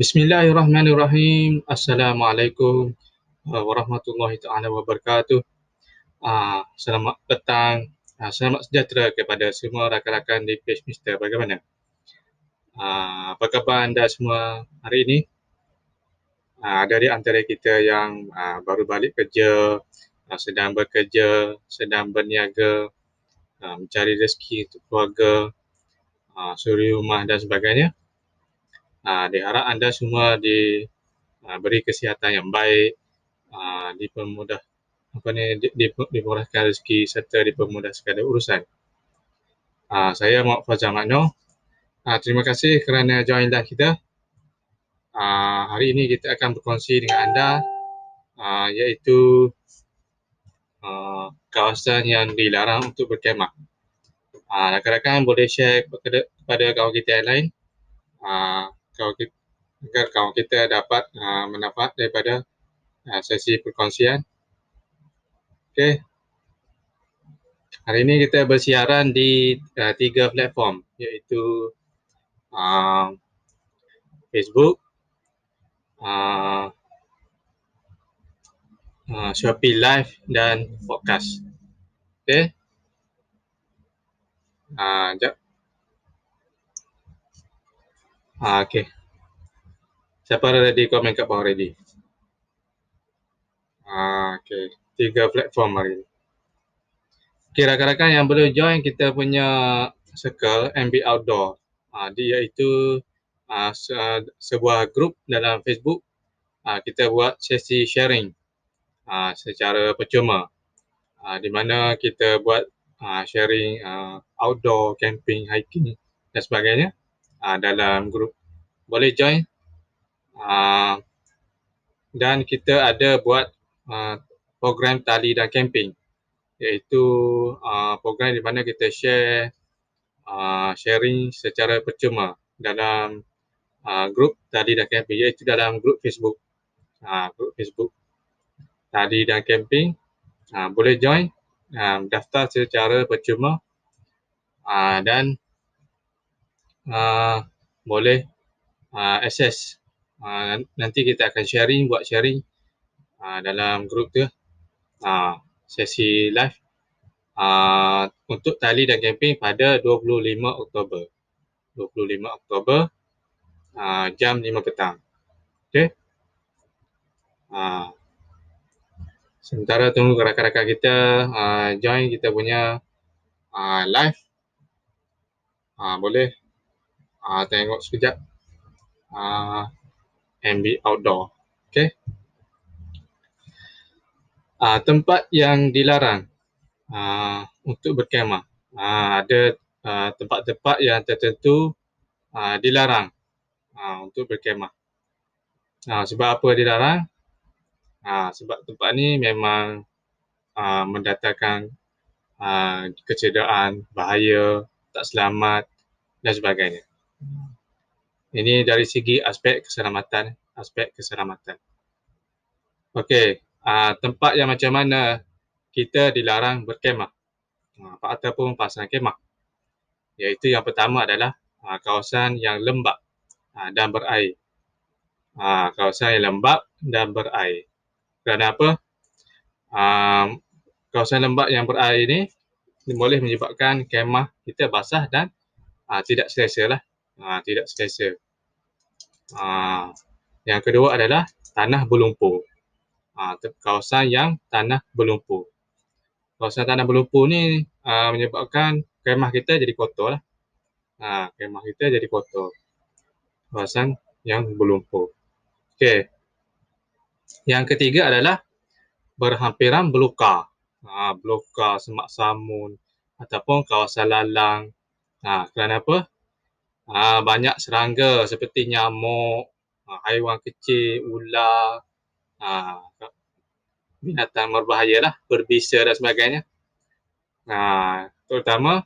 Bismillahirrahmanirrahim. Assalamualaikum uh, warahmatullahi taala wabarakatuh. Uh, selamat petang. Uh, selamat sejahtera kepada semua rakan-rakan di page Mister. Bagaimana? Uh, apa khabar anda semua hari ini? Ada di antara kita yang baru balik kerja, sedang bekerja, sedang berniaga, mencari rezeki untuk keluarga, suri rumah dan sebagainya. Uh, diharap anda semua diberi uh, kesihatan yang baik, uh, dipermudah apa ni di, di, dimurahkan rezeki serta dipermudah segala urusan. Uh, saya Muhammad Fazal Makno. Uh, terima kasih kerana join live kita. Uh, hari ini kita akan berkongsi dengan anda uh, iaitu uh, kawasan yang dilarang untuk berkemah. Uh, rakan-rakan boleh share kepada, kepada kawan kita yang lain. Uh, kawan kita, agar kawan kita dapat uh, mendapat daripada uh, sesi perkongsian. Okey. Hari ini kita bersiaran di uh, tiga platform iaitu uh, Facebook, uh, uh, Shopee Live dan podcast. Okey. Uh, jap. Ah, okay. Siapa ada ready komen kat bawah ready? Ah, okay. Tiga platform hari ni. Okay, rakan-rakan yang boleh join kita punya circle MB Outdoor. Ah, dia iaitu ah, se- sebuah grup dalam Facebook. Ah, kita buat sesi sharing ah, secara percuma. Ah, di mana kita buat ah, sharing ah, outdoor, camping, hiking dan sebagainya uh, dalam grup. Boleh join? Uh, dan kita ada buat uh, program tali dan camping. Iaitu uh, program di mana kita share uh, sharing secara percuma dalam uh, grup tali dan camping. Iaitu dalam grup Facebook. Uh, grup Facebook. Tali dan camping. Uh, boleh join. Uh, daftar secara percuma. Uh, dan uh, boleh uh, access. Uh, nanti kita akan sharing, buat sharing uh, dalam grup tu. Uh, sesi live uh, untuk tali dan camping pada 25 Oktober. 25 Oktober uh, jam 5 petang. Okay. Uh, sementara tunggu rakan-rakan kita uh, join kita punya uh, live. Uh, boleh uh, tengok sekejap uh, MB Outdoor. Okay. Uh, tempat yang dilarang uh, untuk berkemah. Uh, ada uh, tempat-tempat yang tertentu uh, dilarang uh, untuk berkemah. Uh, sebab apa dilarang? Uh, sebab tempat ni memang uh, mendatangkan uh, kecederaan, bahaya, tak selamat dan sebagainya. Ini dari segi aspek keselamatan, aspek keselamatan. Okey, uh, tempat yang macam mana kita dilarang berkemah uh, ataupun pasang kemah. Iaitu yang pertama adalah uh, kawasan yang lembap uh, dan berair. Uh, kawasan yang lembap dan berair. Kerana apa? Uh, kawasan lembap yang berair ini boleh menyebabkan kemah kita basah dan uh, tidak selesa lah ha, tidak selesa. Ha, yang kedua adalah tanah berlumpur. Ha, kawasan yang tanah berlumpur. Kawasan tanah berlumpur ni ha, menyebabkan kemah kita jadi kotor lah. Ha, kemah kita jadi kotor. Kawasan yang berlumpur. Okey. Yang ketiga adalah berhampiran belukar. Ha, belukar, semak samun ataupun kawasan lalang. Ha, kerana apa? Ha, banyak serangga seperti nyamuk, ha, haiwan kecil, ular, ha, binatang berbahaya lah, berbisa dan sebagainya. Terutama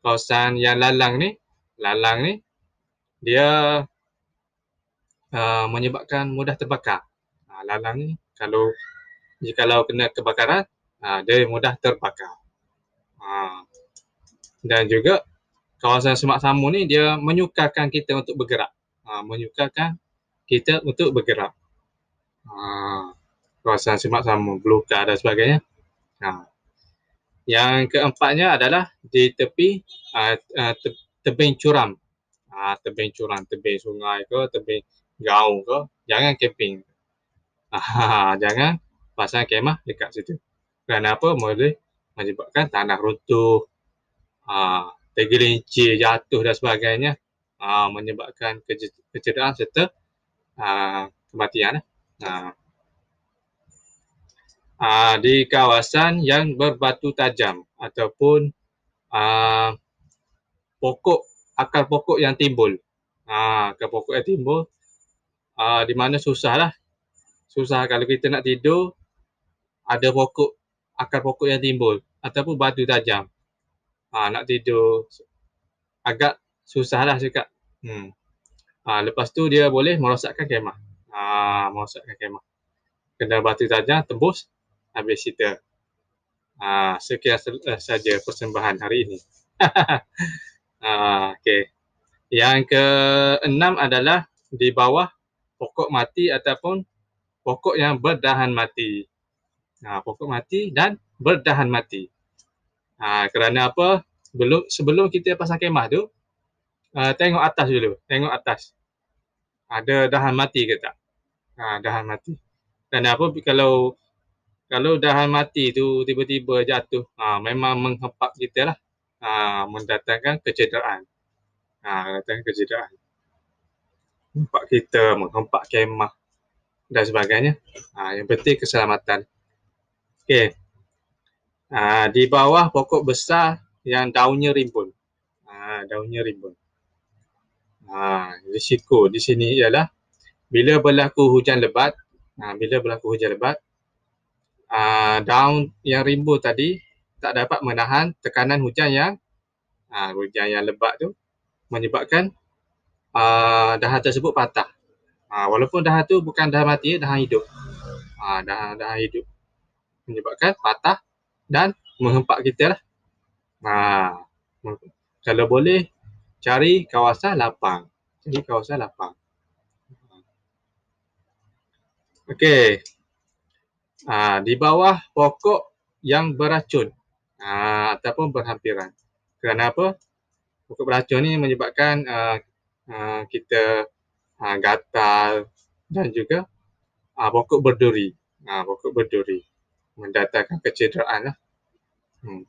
kawasan yang lalang ni, lalang ni dia menyebabkan mudah terbakar. Lalang ni kalau jika kena kebakaran, dia mudah terbakar. Dan juga kawasan semak samu ni dia menyukarkan kita untuk bergerak. Ha, menyukarkan kita untuk bergerak. Ha, kawasan semak sama, belukar dan sebagainya. Ha. Yang keempatnya adalah di tepi uh, uh, tebing curam. Uh, tebing curam, tebing sungai ke, tebing gaung ke, jangan camping. Uh, jangan pasang kemah dekat situ. Kerana apa? Boleh menyebabkan tanah runtuh, uh, tergelincir, jatuh dan sebagainya. Uh, menyebabkan kecederaan serta uh, kematian. Uh, uh, di kawasan yang berbatu tajam ataupun uh, pokok akar pokok yang timbul. Uh, akar pokok yang timbul uh, di mana susah lah. Susah kalau kita nak tidur ada pokok akar pokok yang timbul ataupun batu tajam. Uh, nak tidur agak susah lah cakap. Hmm. Uh, lepas tu dia boleh merosakkan kemah. Uh, merosakkan kemah. Kena batu tajam tembus habis kita. Uh, sekian uh, saja persembahan hari ini. uh, okay. Yang keenam adalah di bawah pokok mati ataupun pokok yang berdahan mati. Uh, pokok mati dan berdahan mati. Uh, kerana apa? Belum sebelum kita pasang kemah tu, uh, tengok atas dulu. Tengok atas. Ada dahan mati ke tak? Uh, dahan mati. Dan apa kalau kalau dahan mati tu tiba-tiba jatuh, ha, memang menghempak kita lah. Ha, mendatangkan kecederaan. Ha, mendatangkan kecederaan. Menghempak kita, menghempak kemah dan sebagainya. Ha, yang penting keselamatan. Okey. Ha, di bawah pokok besar yang daunnya rimbun. Ha, daunnya rimbun. Ha, risiko di sini ialah bila berlaku hujan lebat, ha, bila berlaku hujan lebat, uh, daun yang rimbu tadi tak dapat menahan tekanan hujan yang uh, hujan yang lebat tu menyebabkan uh, dahan tersebut patah. Uh, walaupun dahan tu bukan dahan mati, dahan hidup. Uh, dahan, dahan hidup menyebabkan patah dan menghempak kita lah. Uh, kalau boleh cari kawasan lapang. Cari kawasan lapang. Okey, ha, di bawah pokok yang beracun ha, ataupun berhampiran. Kerana apa? Pokok beracun ni menyebabkan uh, uh, kita uh, gatal dan juga uh, pokok berduri. Uh, pokok berduri mendatangkan kecederaan lah. Hmm.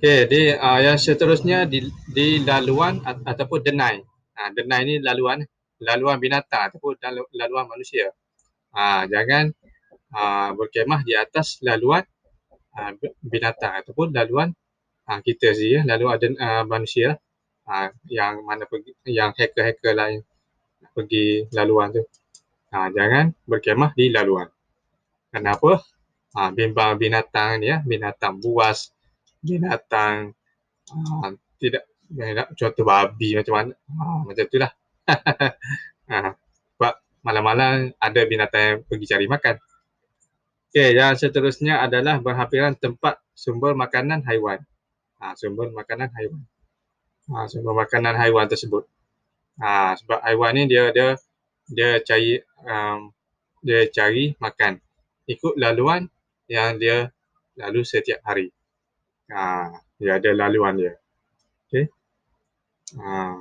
Okey, di uh, yang seterusnya di, di laluan ataupun denai. Ha, denai ni laluan, laluan binatang ataupun laluan manusia ha, jangan ha, berkemah di atas laluan ha, binatang ataupun laluan ha, kita sendiri, laluan ada uh, manusia ha, yang mana pergi, yang hacker-hacker lain pergi laluan tu. Ha, jangan berkemah di laluan. Kenapa? Ha, bimbang binatang ni ya, binatang buas, binatang ha, tidak contoh babi macam mana, ha, macam tu lah. ha, malam-malam ada binatang yang pergi cari makan. Okey, yang seterusnya adalah berhampiran tempat sumber makanan haiwan. Ha, sumber makanan haiwan. Ha, sumber makanan haiwan tersebut. Ha, sebab haiwan ni dia dia dia cari um, dia cari makan ikut laluan yang dia lalu setiap hari. Ha, dia ada laluan dia. Okey. Ha,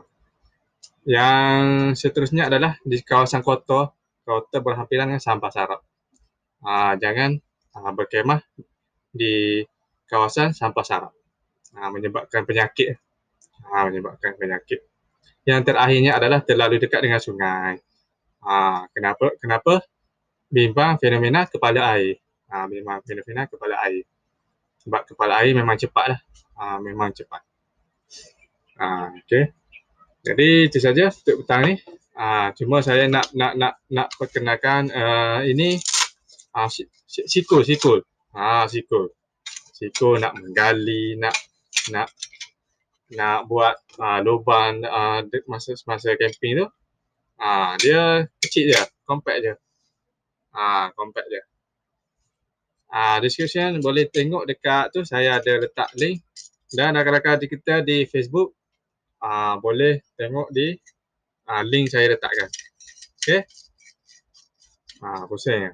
yang seterusnya adalah di kawasan kota, kota berhampiran dengan sampah sarap. Ha, jangan ha, berkemah di kawasan sampah sarap. Ha, menyebabkan penyakit. Ha, menyebabkan penyakit. Yang terakhirnya adalah terlalu dekat dengan sungai. Ha, kenapa? Kenapa? Bimbang fenomena kepala air. Ha, bimbang fenomena kepala air. Sebab kepala air memang cepat lah. Ha, memang cepat. Ha, okay. Jadi itu saja untuk petang ni. Uh, cuma saya nak nak nak nak perkenalkan uh, ini uh, sikul sikul. Ha sikul. Sikul nak menggali, nak nak nak buat uh, lubang uh, masa masa camping tu. Uh, dia kecil je, compact je. Ah uh, compact je. Ah uh, description boleh tengok dekat tu saya ada letak link dan rakan-rakan kita di Facebook uh, boleh tengok di uh, link saya letakkan. Okey. Ha, pusing.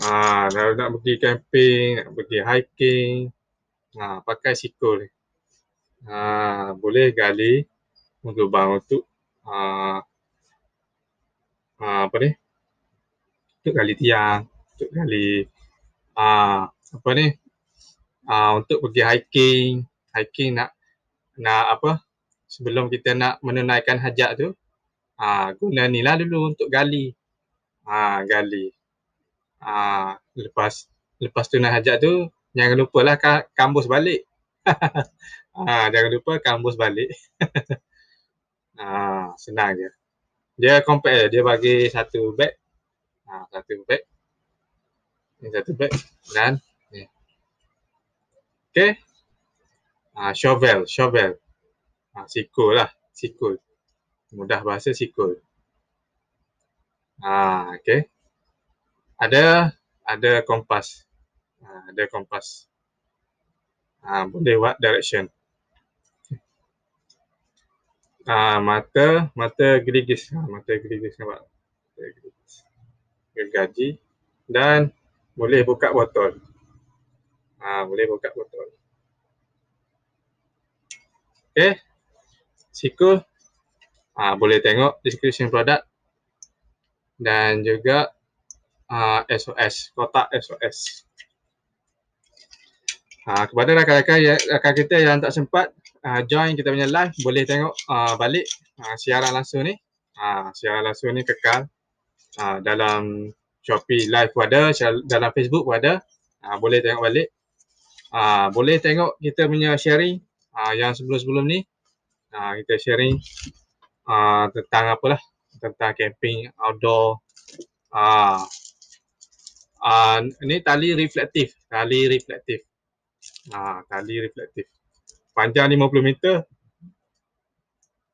Ha, kalau nak pergi camping, nak pergi hiking, ha, pakai sikul. Ha, boleh gali lubang untuk ha, ha, apa ni? Untuk gali tiang, untuk gali ha, apa ni? Ha, untuk pergi hiking, hiking nak nak apa? Sebelum kita nak menunaikan hajat tu, ha, guna ni lah dulu untuk gali. Ha, gali. Ha, lepas lepas tunai hajat tu, jangan lupa lah kambus balik. ha, jangan lupa kambus balik. ha, senang je. Dia compare, dia bagi satu bag. Ha, satu bag. Ini satu bag dan ni. Okay. Ha, shovel, shovel. Ha, sikul lah, sikul mudah bahasa sikul. Ha, okay. Ada ada kompas. Ha, ada kompas. Ha, boleh buat direction. Ha, mata mata gerigis. Ha, mata gerigis nampak. Mata gerigis. Gergaji dan boleh buka botol. Ha, boleh buka botol. Okay. Sikul uh, boleh tengok description produk dan juga ah, SOS, kotak SOS. Uh, kepada rakan-rakan rakan kita yang tak sempat uh, join kita punya live, boleh tengok uh, balik uh, siaran langsung ni. Uh, siaran langsung ni kekal uh, dalam Shopee live pun ada, dalam Facebook pun ada. Uh, boleh tengok balik. Uh, boleh tengok kita punya sharing uh, yang sebelum-sebelum ni. Uh, kita sharing uh, tentang apalah tentang camping outdoor uh, uh, ni tali reflektif tali reflektif uh, tali reflektif panjang 50 meter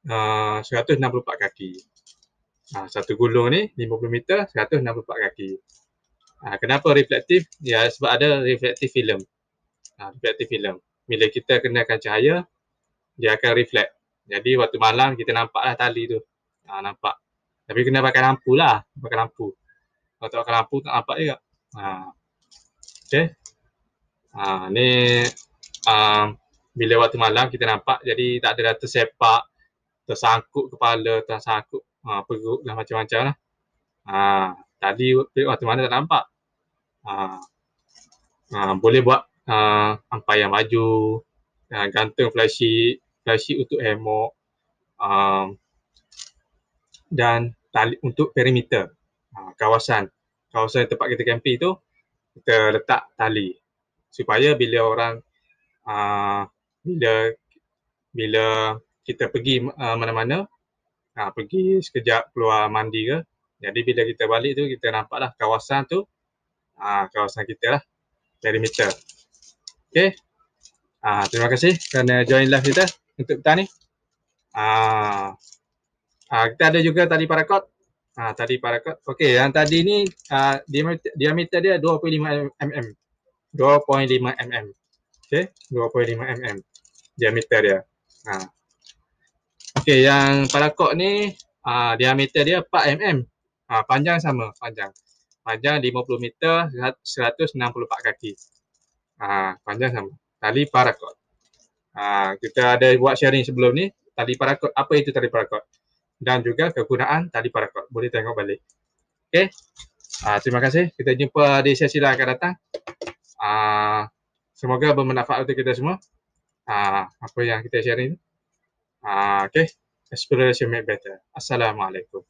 uh, 164 kaki uh, satu gulung ni 50 meter 164 kaki uh, kenapa reflektif ya sebab ada reflektif film uh, reflektif film bila kita kenakan cahaya dia akan reflect jadi waktu malam kita nampak lah tali tu. Ha, nampak. Tapi kena pakai lampu lah. Pakai lampu. Kalau tak pakai lampu tak nampak juga. Ha. Okay. Ha, ni um, bila waktu malam kita nampak jadi tak ada tersepak, tersangkut kepala, tersangkut ha, perut dan macam-macam lah. Ha, tadi waktu mana tak nampak. Ha, ha, boleh buat uh, ampayan baju, uh, gantung flysheet, flysheet untuk hammock um, dan tali untuk perimeter uh, kawasan kawasan tempat kita camping tu kita letak tali supaya bila orang uh, bila bila kita pergi uh, mana-mana uh, pergi sekejap keluar mandi ke jadi bila kita balik tu kita nampaklah kawasan tu uh, kawasan kita lah perimeter Okay. Uh, terima kasih kerana join live kita untuk petang ni. Ah, ah, kita ada juga tadi parakot. Ah, tadi parakot. Okey, yang tadi ni ah, diameter, diameter dia 2.5 mm. 2.5 mm. Okey, 2.5 mm diameter dia. Ah. Okey, yang parakot ni ah, diameter dia 4 mm. Ah, panjang sama, panjang. Panjang 50 meter, 164 kaki. Ah, panjang sama. Tali parakot. Ha, kita ada buat sharing sebelum ni tali parakot apa itu tali parakot dan juga kegunaan tali parakot boleh tengok balik okey ha, terima kasih kita jumpa di sesi lain akan datang ha, semoga bermanfaat untuk kita semua ha, apa yang kita sharing ni? Ha, okey. Exploration make better. Assalamualaikum.